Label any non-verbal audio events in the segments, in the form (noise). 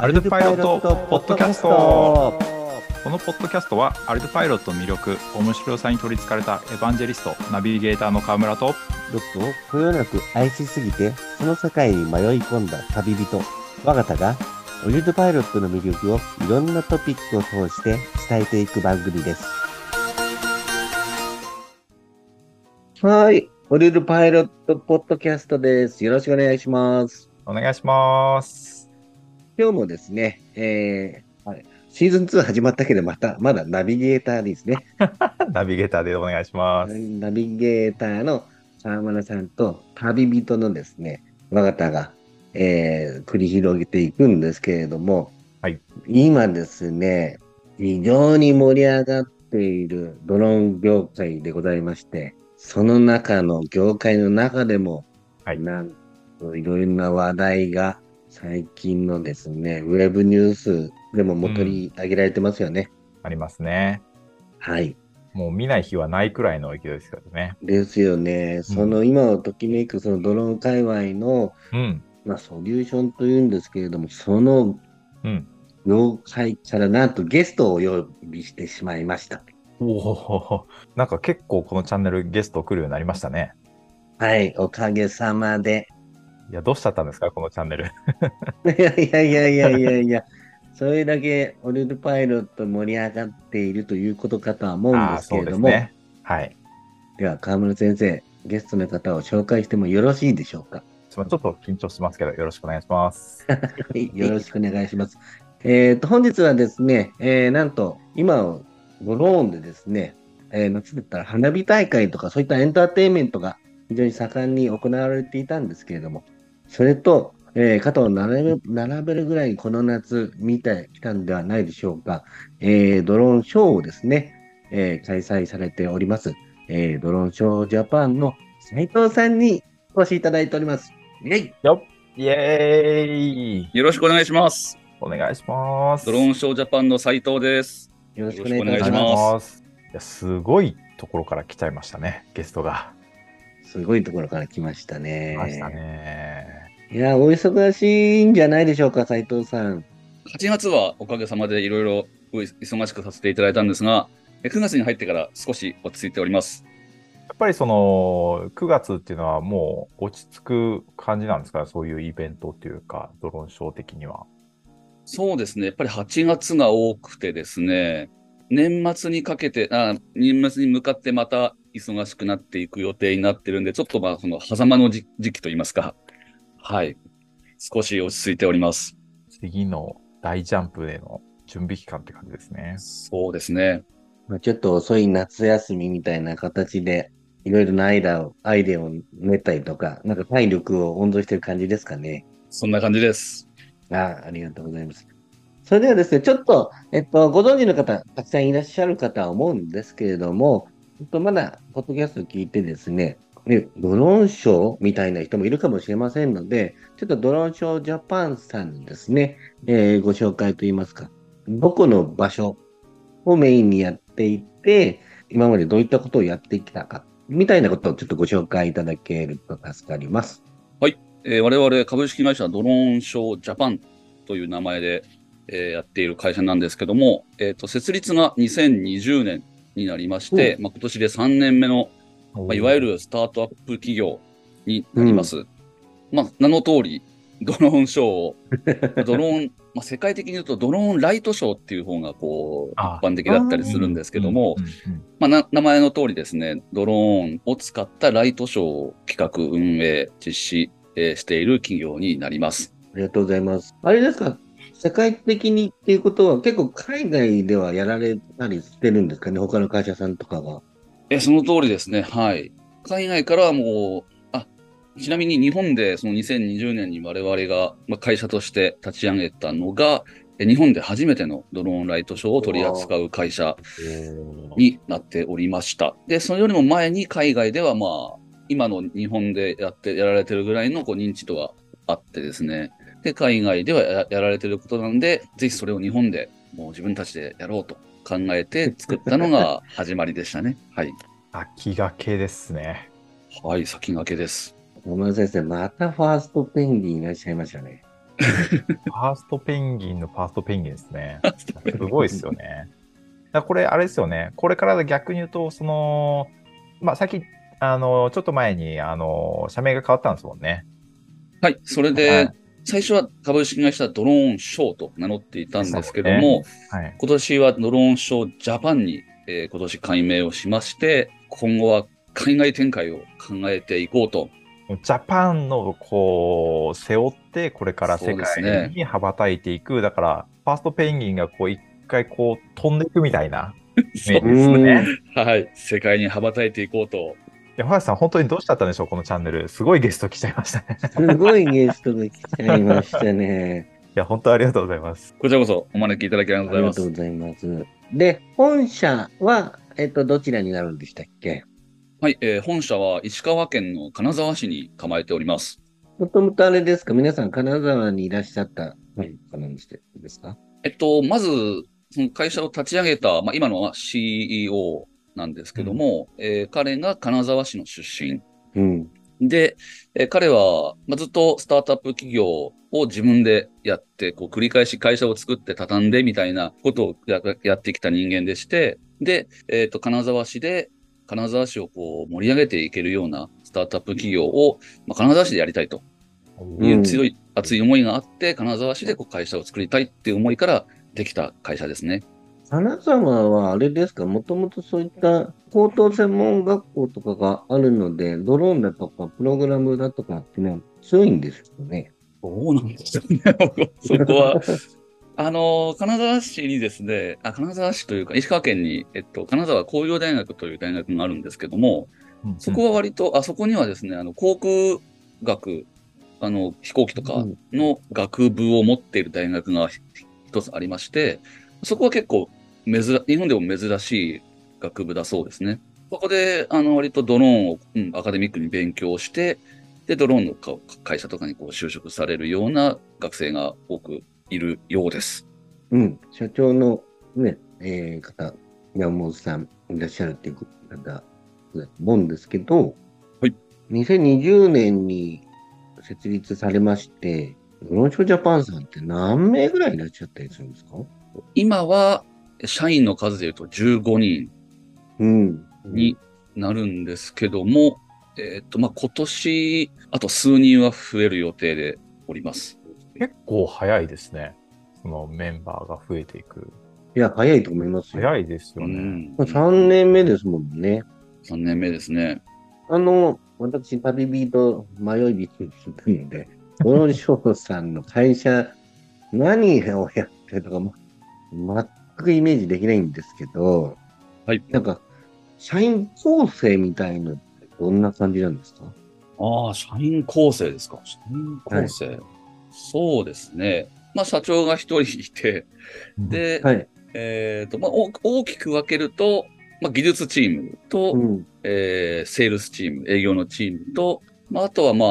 アルトパイロットポッドキャスト。このポッドキャストはアルトパイロットの魅力面白さに取りつかれたエヴァンジェリストナビゲーターの川村とロックをこよなく愛しすぎてその世界に迷い込んだ旅人我が田がオリルパイロットの魅力をいろんなトピックを通して伝えていく番組です。はい。オリルパイロットポッドキャストです。よろしくお願いします。お願いします今日もですね、えーはい、シーズン2始まったけど、また、まだナビゲーターですね。(laughs) ナビゲーターでお願いします。ナビゲーターの沢村さんと旅人のですね、我が方が、えー、繰り広げていくんですけれども、はい、今ですね、非常に盛り上がっているドローン業界でございまして、その中の業界の中でも、はい、なんといろいろな話題が最近のですね、ウェブニュースでもも取り上げられてますよね。うん、ありますね。はい。もう見ない日はないくらいの勢いですけどね。ですよね。その今をときめくそのドローン界隈の、うん、まあ、ソリューションというんですけれども、その業界からなんとゲストをお呼びしてしまいました。おお、なんか結構このチャンネルゲスト来るようになりましたね。はい、おかげさまで。いや、どうしちゃったんですか、このチャンネル。いやいやいやいやいやいや、それだけオルルパイロット盛り上がっているということかとは思うんですけれども、ね、はい。では、河村先生、ゲストの方を紹介してもよろしいでしょうか？ちょっと緊張しますけど、よろしくお願いします。よろしくお願いします。えっと、本日はですね、えー、なんと、今、ドローンでですね、えー、夏だったら花火大会とかそういったエンターテインメントが非常に盛んに行われていたんですけれども、それと、えー、肩を並べ並べるぐらいこの夏見てきたんではないでしょうか。えー、ドローンショーをですね、えー、開催されております。えー、ドローンショージャパンの斉藤さんにお越しいただいております。イェイよイェーイよろしくお願いします。お願いします。ドローンショージャパンの斉藤です。よろしくお願いします。いやすごいところから来ちゃいましたね、ゲストが。すごいところから来ましたね。来ましたね。いや、お忙しいんじゃないでしょうか、斉藤さん。8月はおかげさまでいろいろ忙しくさせていただいたんですが、9月に入ってから少し落ち着いております。やっぱりその9月っていうのはもう落ち着く感じなんですかそういうイベントっていうか、ドローンショー的には。そうですね。やっぱり8月が多くてですね、年末にかけて、あ年末に向かってまた忙しくなっていく予定になってるんで、ちょっとまあ、その狭間の時期といいますか、はい。少し落ち着いております。次の大ジャンプへの準備期間って感じですね。そうですね。まあ、ちょっと遅い夏休みみたいな形で、いろいろなアイデアを、アイデアを練ったりとか、なんか体力を温存してる感じですかね。そんな感じです。あありがとうございます。それではですね、ちょっと、えっと、ご存知の方、たくさんいらっしゃるかとは思うんですけれども、えっと、まだ、ポッドキャスト聞いてですね、ね、ドローンショーみたいな人もいるかもしれませんので、ちょっとドローンショージャパンさんにですね、えー、ご紹介といいますか、どこの場所をメインにやっていて、今までどういったことをやってきたか、みたいなことをちょっとご紹介いただけると助かります。はい。えー、我々株式会社ドローンショージャパンという名前で、えー、やっている会社なんですけども、えっ、ー、と、設立が2020年になりまして、まあ、今年で3年目の、まあ、いわゆるスタートアップ企業になります。うん、まあ、名の通り、ドローンショーを、(laughs) ドローン、まあ、世界的に言うとドローンライトショーっていう方がこう、一般的だったりするんですけども、まあ、名前の通りですね、ドローンを使ったライトショーを企画、運営、実施、えー、している企業になります。ありがとうございます。あれですか世界的にっていうことは結構海外ではやられたりしてるんですかね他の会社さんとかが。え、その通りですね。はい。海外からはもう、あ、ちなみに日本でその2020年に我々が、まあ、会社として立ち上げたのが、日本で初めてのドローンライトショーを取り扱う会社になっておりました。で、それよりも前に海外ではまあ、今の日本でやって、やられてるぐらいのこう認知度はあってですね。で、海外ではややられてることなんで、ぜひそれを日本でもう自分たちでやろうと考えて作ったのが始まりでしたね。はい。先駆けですね。はい、先駆けです。野村先生、またファーストペンギンいらっしゃいましたね。(laughs) ファーストペンギンのファーストペンギンですね。(laughs) すごいですよね。だこれ、あれですよね。これから逆に言うと、その、まあ、さっき、あの、ちょっと前に、あの、社名が変わったんですもんね。はい。それで、はい最初は株式会社ドローンショーと名乗っていたんですけども、はい。今年はドローンショージャパンに、えー今年改名をしまして、今後は海外展開を考えていこうと。ジャパンの、こう、背負って、これから世界ねに羽ばたいていく。だから、ファーストペンギンが、こう、一回、こう、飛んでいくみたいなイメージ (laughs) ですね。はい。世界に羽ばたいていこうと。山橋さん、本当にどうしちゃったんでしょう、このチャンネル。すごいゲスト来ちゃいましたね。すごいゲストが来ちゃいましたね。(laughs) いや、本当ありがとうございます。こちらこそお招きいただきありがとうございます。ありがとうございます。で、本社は、えっと、どちらになるんでしたっけ？はい、えー本社は石川県の金沢市に構えております。もともとあれですか？皆さん金沢にいらっしゃったはいかなんですか？えっと、まず、その会社を立ち上げた、まあ、今のは CEO なんですけども、えー彼が金沢市の出身。うん。で、えー彼は、まあ、ずっとスタートアップ企業を自分でやって、こう繰り返し会社を作って畳んでみたいなことをややってきた人間でして、で、えっ、と、金沢市で、金沢市をこう盛り上げていけるようなスタートアップ企業を、まあ、金沢市でやりたいという強い、熱い思いがあって、金沢市でこう会社を作りたいっていう思いからできた会社ですね。金沢はあれですか？もともとそういった高等専門学校とかがあるので、ドローンだとかプログラムだとかっていうのは強いんですよね。どうなんでしょうね。(laughs) そこは。あの、金沢市にですね、あ、金沢市というか、石川県に、えっと、金沢工業大学という大学があるんですけども、うんそこは割と、あそこにはですね、あの、航空学、あの、飛行機とかの学部を持っている大学がひ一つありまして、そこは結構珍、日本でも珍しい学部だそうですね。そこで、あの、割とドローンを、うん、アカデミックに勉強して、で、ドローンのか会社とかにこう就職されるような学生が多くいるようです。うん。社長のね、えー方、山本さんいらっしゃるっていう方だと思うんですけど、はい。2020年に設立されまして、ドローンショージャパンさんって何名ぐらいいらっしゃったりするんですか？今は、社員の数で言うと15人うん。になるんですけども、えっ、と、まあ、今年、あと数人は増える予定でおります。結構早いですね。そのメンバーが増えていく。いや、早いと思いますよ。早いですうよね。ん。3年目ですもんね。3年目ですね。あの、私、旅人、迷い人に聞いたので、ドローンショーさんの会社、何をやってるとかくイメージできないんですけど、はい。なんか、社員構成みたいのってどんな感じなんですか？ああ、社員構成ですか。社員構成。そうですね。まあ、社長が一人いて、で、はい。えっ、と、まあ、大大きく分けると、まあ、技術チームと、うん。えーセールスチーム、営業のチームと、まあ、あとはまあ、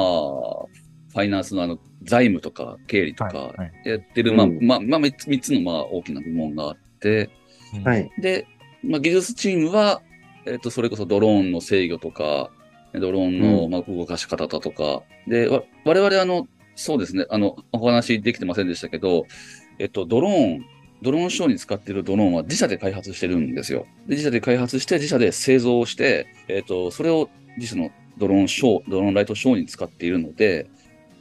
ファイナンスのあの、財務とか経理とかはいはいやってる、まあ、うんまあ、まあ、三つ三つのまあ、大きな部門があって、は。い。で、まあ、技術チームは、えっ、と、それこそドローンの制御とか、ドローンの、うんまあ、動かし方だとか、で、わ我々あの、そうですね、あの、お話できてませんでしたけど、えっと、ドローン、ドローンショーに使っているドローンは自社で開発してるんですよ。で自社で開発して、自社で製造をして、えっと、それを自社のドローンショー、ドローンライトショーに使っているので、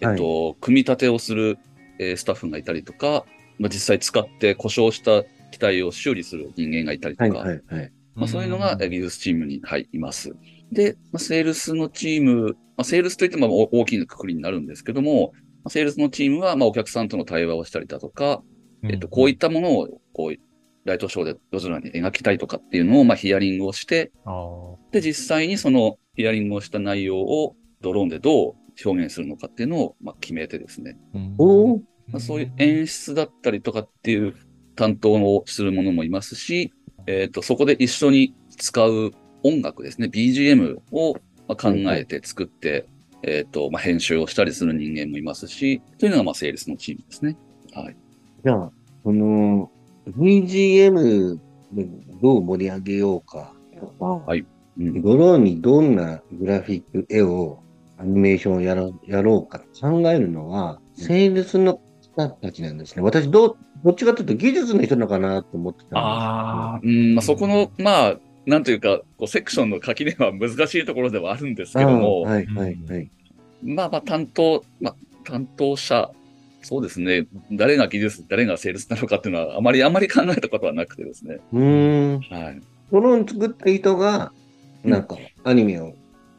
えっと、組み立てをする、えースタッフがいたりとか、まあ、実際使って故障した機体を修理する人間がいたりとはい。か、はい。はい。まあ、そういうのがえー技術チームに、はい、います。で、まあ、セールスのチーム、まあ、セールスといってもまあお大きなくくりになるんですけども、まあ、セールスのチームは、まあ、お客さんとの対話をしたりだとか、えっと、こういったものを、こう、ライトショーで夜空に描きたいとかっていうのを、まあ、ヒアリングをして、で、実際にそのヒアリングをした内容をドローンでどう表現するのかっていうのを、まあ、決めてですね、うんまあ、そういう演出だったりとかっていう担当をするものもいますし、えっ、と、そこで一緒に使う音楽ですね、BGM をまあ考えて作って、えっ、と、まあ、編集をしたりする人間もいますし、というのが、まあ、セールスのチームですね。はい。じゃあ、この BGM でどう盛り上げようか。うん、ドローンにどんなグラフィック、絵を、アニメーションをやろやろうか考えるのは、セールスの人たちなんですね。私、どう、どっちかというと技術の人なのかなと思ってた。ああ、うん、まあ、そこの、まあ、なんというか、こうセクションの垣根は難しいところではあるんですけども、はい、はい、はい。まあまあ担当、まあ担当者、そうですね、誰が技術、誰がセールスなのかっていうのは、あまりあまり考えたことはなくてですね。うーん。はい。ドローン作った人が、うんなんか、アニメを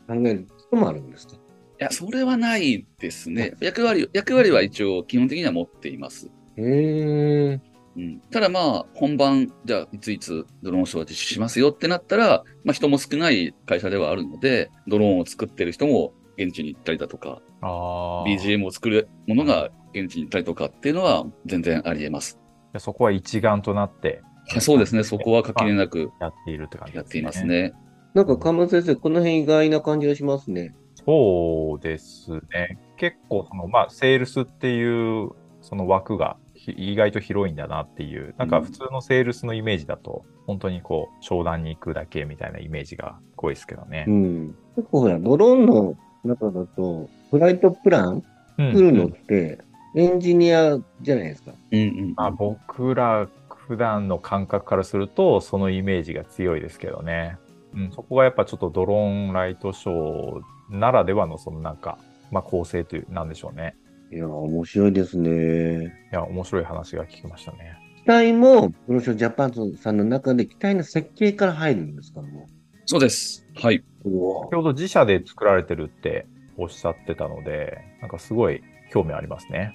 考えることもあるんですか？いや、それはないですね。役割、役割は一応基本的には持っています。へえ。うん、ただまあ、本番、じゃあ、いついつドローンショーを実施しますよってなったら、まあ人も少ない会社ではあるので、ドローンを作ってる人も現地に行ったりだとか、あー BGM を作るものが現地に行ったりとかっていうのは全然あり得ます。そこは一丸となってはいそうですね、そこは垣根なくやっているって感じですね。やっています。ね。なんか、河村先生、この辺意外な感じがしますね。そうですね。結構その、まあ、セールスっていうその枠がひ意外と広いんだなっていう、なんか普通のセールスのイメージだと、本当にこう、商談に行くだけみたいなイメージが濃いですけどねう。ん。結構ほら、ドローンの中だと、フライトプランうん作るのって、エンジニアじゃないですか。うんうん。まあ、僕ら普段の感覚からすると、そのイメージが強いですけどね。うん、そこがやっぱちょっとドローンライトショーならではの、そのなんか、まあ、構成という、なんでしょうね。いや、面白いですね。いや、面白い話が聞きましたね。機体も、プロショジャパンさんの中で機体の設計から入るんですかもそうです。はい。先ほど自社で作られてるっておっしゃってたので、なんかすごい興味ありますね。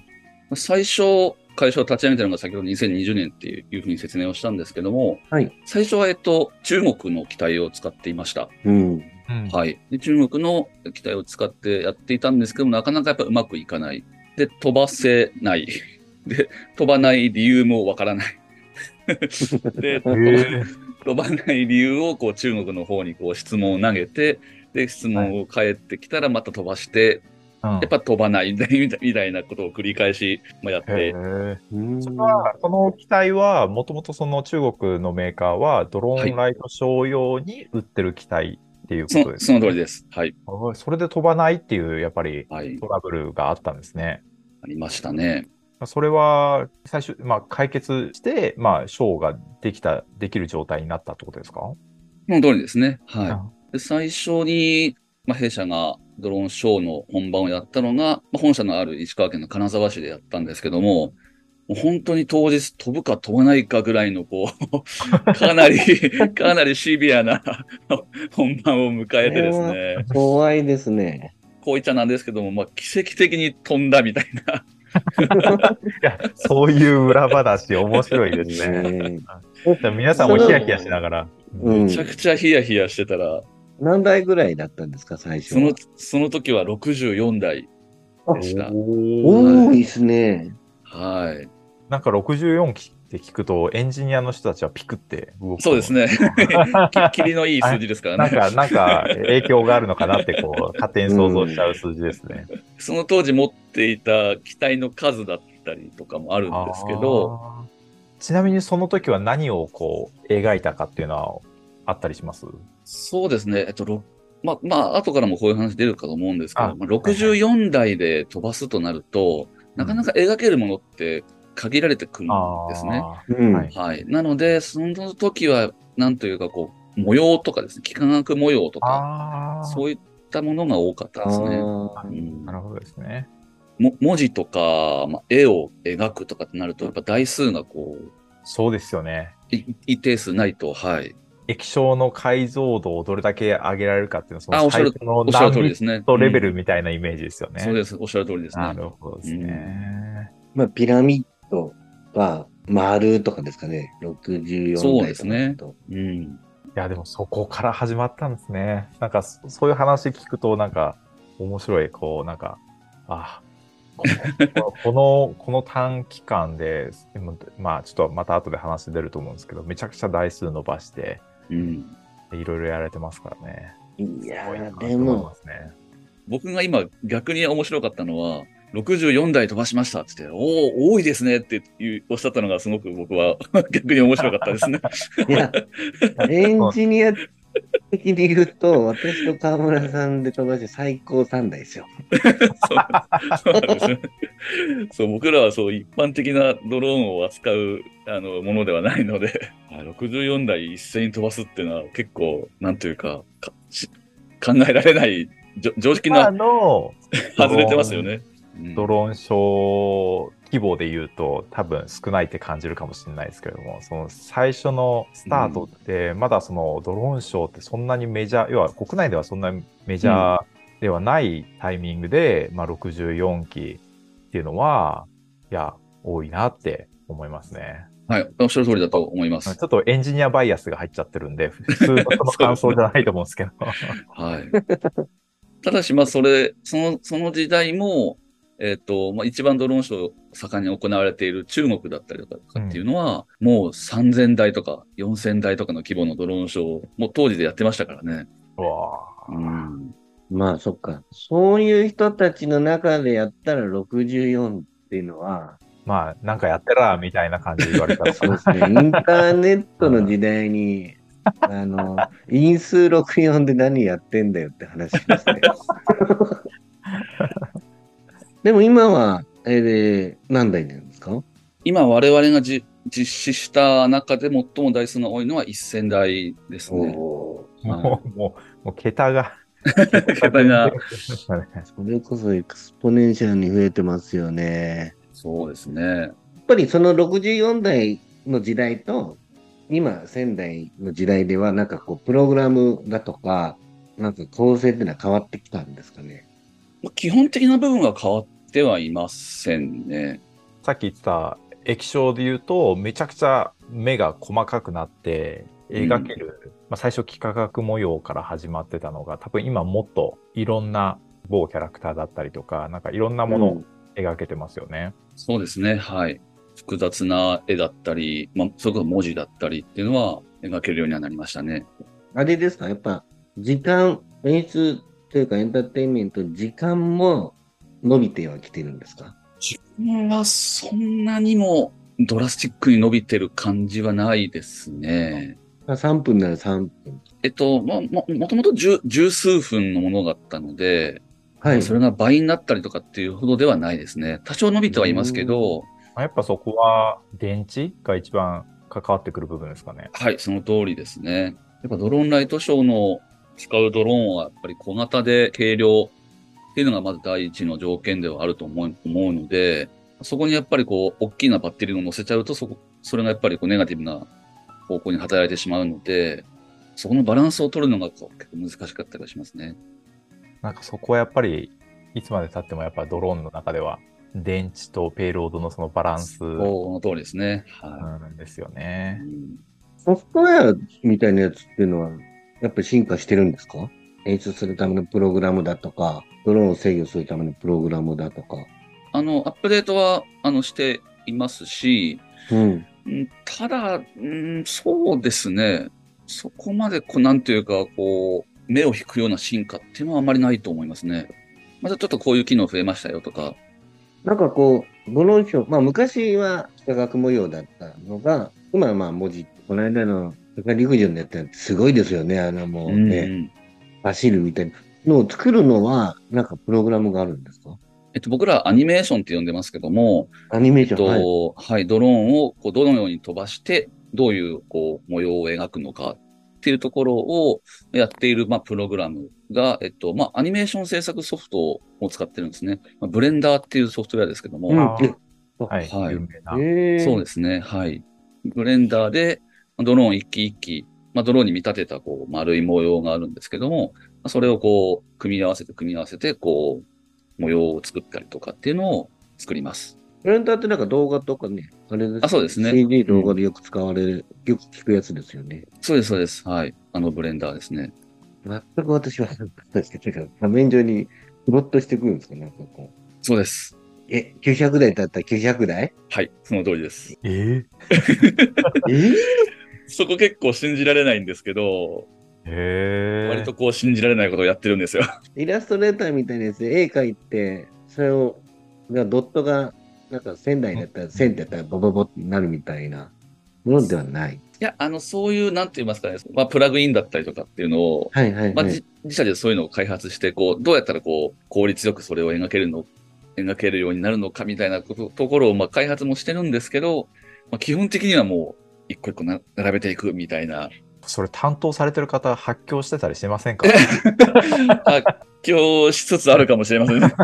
最初、会社を立ち上げたのが先ほど2020年っていうふうに説明をしたんですけども、はい。最初は、えっと、中国の機体を使っていました。うん。はい。で中国の機体を使ってやっていたんですけども、なかなかやっぱうまくいかない。で、飛ばせない。で、飛ばない理由もわからない。(laughs) で、飛ばへ飛ばない理由をこう中国の方にこう質問を投げて、で、質問を返ってきたらまた飛ばして、うん。やっぱ飛ばないみたいなみたいなことを繰り返しまあやっへて、それは、その機体は、もともとその中国のメーカーは、ドローンライトショー用に売ってる機体っていうことです、その通りです。はい。はいそれで飛ばないっていう、やっぱりはい。トラブルがあったんですね。ありましたね。それは、最初、まあ、解決して、まあ、ショーができた、できる状態になったってことですか？その通りですね。あはい。で最初に、まあ、弊社がドローンショーの本番をやったのが、まあ、本社のある石川県の金沢市でやったんですけども、もう本当に当日飛ぶか飛ばないかぐらいの、こう、(laughs) かなり、かなりシビアな本番を迎えてですね、怖いですね。こう言っちゃなんですけども、まあ、奇跡的に飛んだみたいな。いや、そういう裏話、面白いですね。ね皆さんもヒヤヒヤしながら。うんめちゃくちゃヒヤヒヤしてたら、何台ぐらいだったんですか、最初は？その、その時は64台でした。多いですね。はい。なんか64機って聞くと、エンジニアの人たちはピクって動く。そうです。ね。(laughs) き霧のいい数字ですからね。なんか、なんか影響があるのかなって、こう、勝手に想像しちゃう数字ですね。(laughs) その当時持っていた機体の数だったりとかもあるんですけど。ちなみにその時は何をこう、描いたかっていうのはあったりします？そうですね。えっと、ろまあ、まあ、後からもこういう話出るかと思うんですけあど、まあ、64台で飛ばすとなると、なかなか描けるものって限られてくるんですね。はいはい。なので、その時は、なんというか、こう、模様とかですね、幾何学模様とーか。そういったものが多かったですね。なるほどですね。も文字とか、まあ、絵を描くとかってなると、やっぱ台数がこう、そうですよね。い一定数ないと、はい。液晶の解像度をどれだけ上げられるかっていうのは、そのあおっしゃる最初のおっしゃる通りですね。トレベうんルみたいなイメージですよね。そうです。おっしゃる通りですね。なるほどですね。まあ、ピラミッドは丸とかですかね。64台とかそうですねうん。いや、でもそこから始まったんですね。なんか、そそういう話聞くと、なんか、面白い、こう、なんか、あ、こ (laughs) の、このこの短期間で、まあ、ちょっとまた後で話出ると思うんですけど、めちゃくちゃ台数伸ばして、うん。いろいろやられてますからね。いやー、で思いもま、すね。僕が今逆に面白かったのは、64台飛ばしましたって言って、おお、多いですねっておっしゃったのがすごく僕は (laughs) 逆に面白かったですね。いや、(laughs) エンジニア的に言うと、私と川村さんで飛ばして最高3台ですよ。そうそうなんですね。そう、僕らはそう、一般的なドローンを扱うあのものではないので、あ64台一斉に飛ばすっていうのは結構、なんというか、かし考えられない、常識今な、の外れてますよね。うんドローンショー規模で言うと多分少ないって感じるかもしれないですけれども、その最初のスタートって、まだそのドローンショーってそんなにメジャー、要は国内ではそんなにメジャーではないタイミングで、まあ64機っていうのは、いや、多いなって思いますね。はい、おっしゃる通りだと思いまちょす。っとエンジニアバイアスが入っちゃってるんで、普通のその感想じゃないと思うんですけど。(laughs) はい。ただし、まあ、それ、その、その時代も、えっ、と、まあ、一番ドローンショー盛んに行われている中国だったりとかっていうのは、もう3000台とか4000台とかの規模のドローンショーも当時でやってましたからね。うわぁうん。まあ、そっか。そういう人たちの中でやったら64っていうのは、まあ、なんかやってらみたいな感じで言われたらそうですね。インターネットの時代に、あの、因数64で何やってんだよって話ですね。(laughs) でも今は、えー、何台なんですか？今、我々がじ実施した中で最も台数が多いのは1000台ですね。もう、もう、もう桁が。(laughs) 桁が。(laughs) それこそ exponential に増えてますよね。そうですね。やっぱりその64代の時代と、今1000代の時代では、なんかこう、プログラムだとか、なんか構成っていうのは変わってきたんですかね？まあ基本的な部分は変わってはいませんね。さっき言ってた液晶で言うと、めちゃくちゃ目が細かくなって、描ける、まあ、最初幾何学模様から始まってたのが、多分今もっといろんな某キャラクターだったりとか、なんかいろんなものを描けてますよね。そうですね。はい。複雑な絵だったり、まあ、それこそ文字だったりっていうのは描けるようにはなりましたね。あれですか？やっぱ、時間、演出というかエンターテインメント、時間も伸びてはきてるんですか？自分はそんなにもドラスティックに伸びてる感じはないですね。まあ ?3 分なら3分。えっと、まあ、も、もともと十十数分のものだったので、はい。それが倍になったりとかっていうほどではないですね。多少伸びてはいますけど、まあやっぱそこは電池が一番関わってくる部分ですかね。はい、その通りですね。やっぱドローンライトショーの使うドローンはやっぱり小型で軽量っていうのがまず第一の条件ではあると思う思うので、そこにやっぱりこう、大きなバッテリーを乗せちゃうと、そこ、それがやっぱりこうネガティブな方向に働いてしまうので、そこのバランスを取るのがこう結構難しかったりはしますね。なんかそこはやっぱり、いつまで経ってもやっぱドローンの中では、電池とペイロードのそのバランスその通りですね。はなんですよい。ね。うんソフトウェアみたいなやつっていうのは、やっぱり進化してるんですか？演出するためのプログラムだとか、ドローンを制御するためのプログラムだとか。あの、アップデートは、あの、していますし、うん。うんただ、うん、そうですね。そこまで、こう、なんていうか、こう、目を引くような進化っていうのはあまりないと思いますね。またちょっとこういう機能増えましたよとか。なんかこう、ドローンショー、まあ昔は幾何学模様だったのが、今はまあ文字、この間の世界陸上のやつすごいですよね。あのもうね、うん走るみたいなのを作るのは、なんかプログラムがあるんですか？えっと、僕らアニメーションって呼んでますけども、アニメーション えっ。はい。と、はい、ドローンをこうどのように飛ばして、どういうこう模様を描くのかっていうところをやっている、まあ、プログラムが、えっと、まあ、アニメーション制作ソフトを使ってるんですね。まあ、ブレンダーっていうソフトウェアですけども、はい、はい有名な。そうですね。はい。ブレンダーで、ドローン一機一機、まあ、ドローンに見立てたこう丸い模様があるんですけども、まあそれをこう、組み合わせて組み合わせて、こう、模様を作ったりとかっていうのを作ります。プレンターってなんか動画とかね、あれですあそうですね CD 動画でよく使われる、よく聞くやつですよね。そうです、そうです。はい。あのブレンダーですね。全く私は、ですけど、画面上にプロットしてくるんですかなんかこう。そうです。え、900台だったら900台？はい。その通りです。え (laughs) え (laughs) そこ結構信じられないんですけど、ー、へ割とこう信じられないことをやってるんですよ。(laughs) イラストレーターみたいなやつで絵描いて、それを、がドットが、なんか1000台だったら1000ってやったらボボボってなるみたいなものではない。や、あの、そういう、なんて言いますかね、まあ、プラグインだったりとかっていうのを、はいはいはい。まあ、じ自社でそういうのを開発して、こう、どうやったらこう、効率よくそれを描けるの、描けるようになるのかみたいなことところを、まあ、開発もしてるんですけど、まあ、基本的にはもう、一個一個な並べていくみたいな、それ担当されてる方、発狂してたりしてませんか？(laughs) 発狂しつつあるかもしれませんね。(laughs)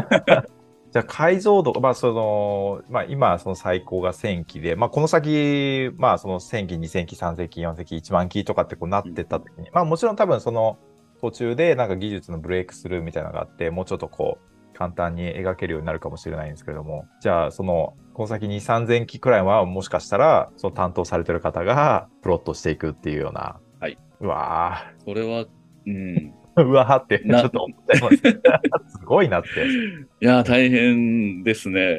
じゃあ解像度、まあその、まあ今その最高が1000機で、まあこの先、まあその1000機、2000機、3000機、4000機、1万機とかってこうなってった時に、まあもちろん多分その途中でなんか技術のブレイクスルーみたいなのがあって、もうちょっとこう簡単に描けるようになるかもしれないんですけれども、じゃあそのこの先2、3000機くらいはもしかしたらその担当されてる方がプロットしていくっていうような、はい。うわそれは、うん。ー (laughs) うわーってちなょっと思っちゃいます。(laughs) すごいなって。いや、大変ですね。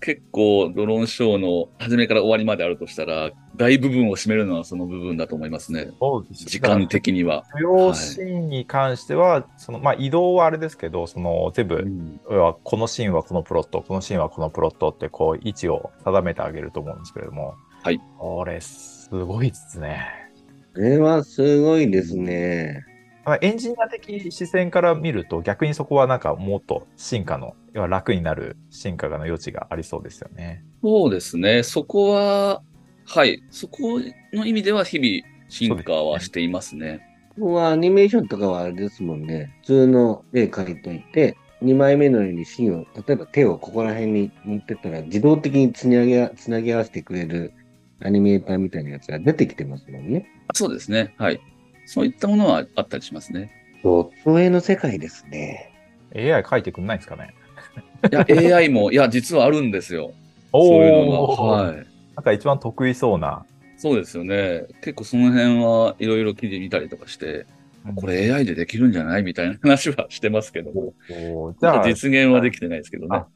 結構、ドローンショーの初めから終わりまであるとしたら、大部分を占めるのはその部分だと思いますね。そうです時間的には。主要シーンに関しては、そのまあ、移動はあれですけど、その全部、うんこのシーンはこのプロット、このシーンはこのプロットってこう位置を定めてあげると思うんですけれども、はい。これ、すごいですね。これはすごいですね。まあエンジニア的視線から見ると、逆にそこはなんかもっと進化の、要は楽になる進化の余地がありそうですよね。そうですね。そこは、はい。そこの意味では日々進化はしていますね。ここはアニメーションとかはあれですもんね。普通の絵描いといて、2枚目のように芯を、例えば手をここら辺に持ってったら自動的につなげ、つなぎ合わせてくれるアニメーターみたいなやつが出てきてますもんね。そうですね。はい。そういったものはあったりしますね。ドット絵の世界ですね。AI 書いてくんないですかね。いや、(laughs) AI も、いや、実はあるんですよ。そういうのが。はい。なんか一番得意そうな。そうですよね。結構その辺はいろいろ記事見たりとかして、これ AI でできるんじゃない？みたいな話はしてますけども。じゃあ、実現はできてないですけどねあ。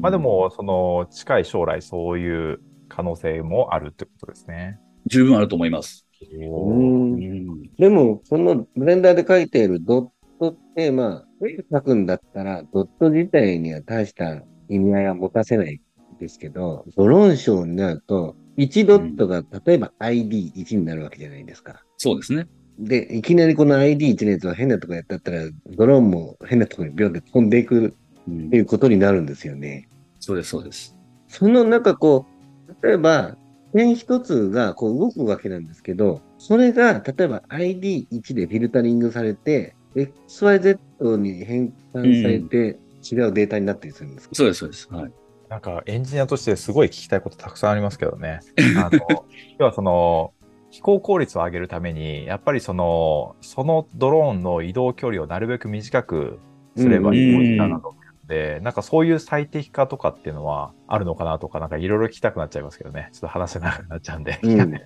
まあでも、その近い将来そういう可能性もあるってことですね。十分あると思います。うん。でも、このブレンダーで描いているドットって、まあ、絵描くんだったら、ドット自体には大した意味合いは持たせないんですけど、ドローンショーになると、1ドットが例えば ID1 になるわけじゃないですか。そうですね。で、いきなりこの ID1 のやつを変なとこやったったら、ドローンも変なとこにビョンで飛んでいくうんっていうことになるんですよね。そうです、そうです。その中こう、例えば、点一つがこう動くわけなんですけど、それが例えば ID1 でフィルタリングされて、XYZ に変換されて違うデータになったりするんですか、そうです、そうです。はい。なんかエンジニアとしてすごい聞きたいことたくさんありますけどね。あの (laughs) 要はその飛行効率を上げるために、やっぱりそのそのドローンの移動距離をなるべく短くすればいいもんだなと思って、なんかそういう最適化とかっていうのはあるのかなとか、なんかいろいろ聞きたくなっちゃいますけどね。ちょっと話せなくなっちゃうんで。うん (laughs)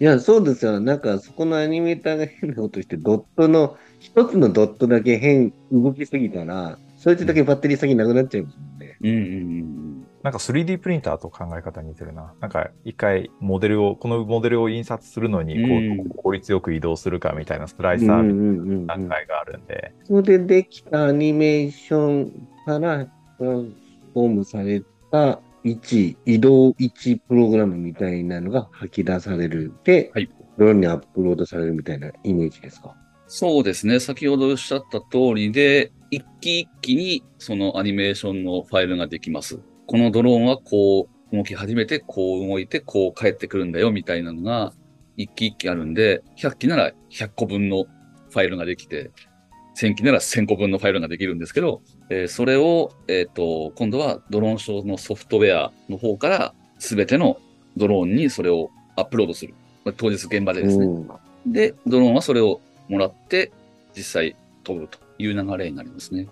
いや、そうですよ。なんかそこのアニメーターが変なことして、ドットの、一つのドットだけ変、動きすぎたら、そいつだけバッテリー先なくなっちゃいますもんね。うんうんうんなんか 3D プリンターと考え方似てるな。なんか一回モデルを、このモデルを印刷するのにこう、うん効率よく移動するかみたいなスライサーうんうん段階があるんで、それでできたアニメーションからトランスフォームされた1、移動1プログラムみたいなのが吐き出される。で、はいドローンにアップロードされるみたいなイメージですか？そうですね。先ほどおっしゃった通りで、一機一機にそのアニメーションのファイルができます。このドローンはこう動き始めて、こう動いて、こう帰ってくるんだよみたいなのが一機一機あるんで、100機なら100個分のファイルができて、1000機なら1000個分のファイルができるんですけど、えーそれを、えっ、と、今度はドローンショーのソフトウェアの方から全てのドローンにそれをアップロードする。まあ当日現場でですね。うんで、ドローンはそれをもらって、実際飛ぶという流れになりますね。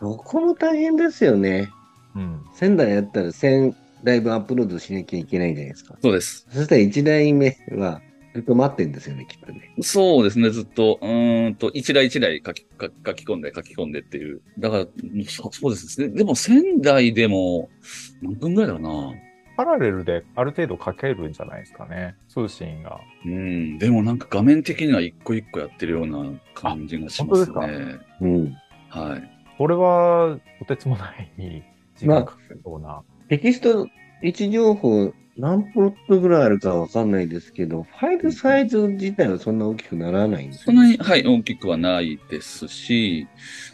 そこも大変ですよね。うん。1000台やったら1000台分アップロードしなきゃいけないじゃないですか。そうです。そしたら1台目はずっと待ってんですよね、きっとね。そうですね、ずっと、うーんと、一台一台書き書き書き込んで書き込んでっていう。だから、そそうですね。でも仙台でも、何分ぐらいだろうな。パラレルである程度書けるんじゃないですかね。通信が。うん、でもなんか画面的には一個一個やってるような感じがしますあ本当ね。うん。はい。これは、とてつもない時間かかりそうな。テキスト位置情報何プロットぐらいあるかわかんないですけど、ファイルサイズ自体はそんな大きくならないんですそんなに、はい、大きくはないですし、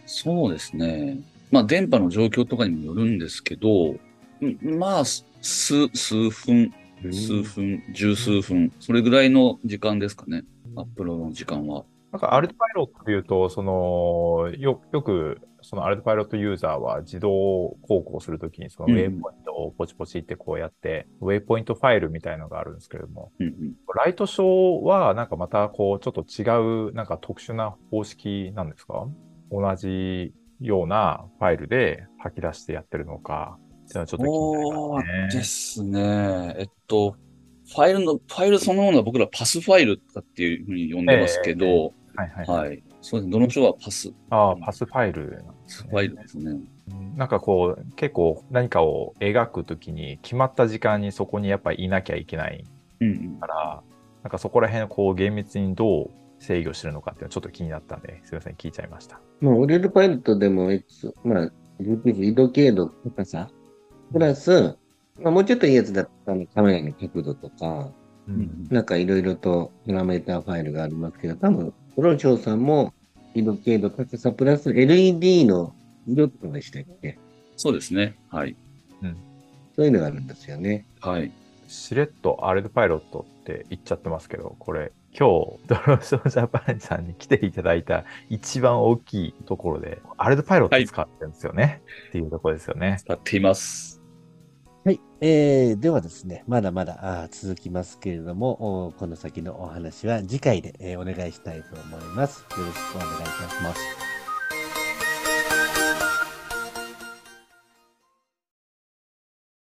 そうですね。まあ、電波の状況とかにもよるんですけど、んまあ、す数、数分、数分、十数分、それぐらいの時間ですかね。アップロードの時間は。なんかアルトパイロットというと、その、よ、よく、そのアルトパイロットユーザーは自動航行するときに、そのウェイポイントをポチポチってこうやって、ウェイポイントファイルみたいのがあるんですけれども、うんうん。ライトショーはなんかまたこう、ちょっと違う、なんか特殊な方式なんですか？同じようなファイルで吐き出してやってるのか、っていうのはちょっと気にそうなりますね。ですね。えっと、ファイルの、ファイルそのものは僕らパスファイルとかっていうふうに呼んでますけど、はいはい。はい。そうですね。どの章はパス、ああ、パスファイルなんですねファイルですね。なんかこう、結構何かを描くときに決まった時間にそこにやっぱりいなきゃいけないうんうんか。ら、なんかそこら辺をこう厳密にどう制御してるのかっていうのはちょっと気になったんで、すみません、聞いちゃいました。まあ、オレルパイロットでも、まあ、移動経度高さ、プラス、まあ、もうちょっといいやつだったらカメラの角度とか、ううんんなんかいろいろとパラメーターファイルがありますけど、多分、プロショーさんも移動経度高さプラス LED の色とかでしたっけ？そうですね。はい。そういうのがあるんですよね。はい。しれっとアルトパイロットって言っちゃってますけど、これ、今日、ドローショージャパンさんに来ていただいた一番大きいところで、アルトパイロット使ってるんですよね。っていうところですよね。使っています。えー、ではですね、まだまだ続きますけれども、この先のお話は次回で、えーお願いしたいと思います。よろしくお願いいたします。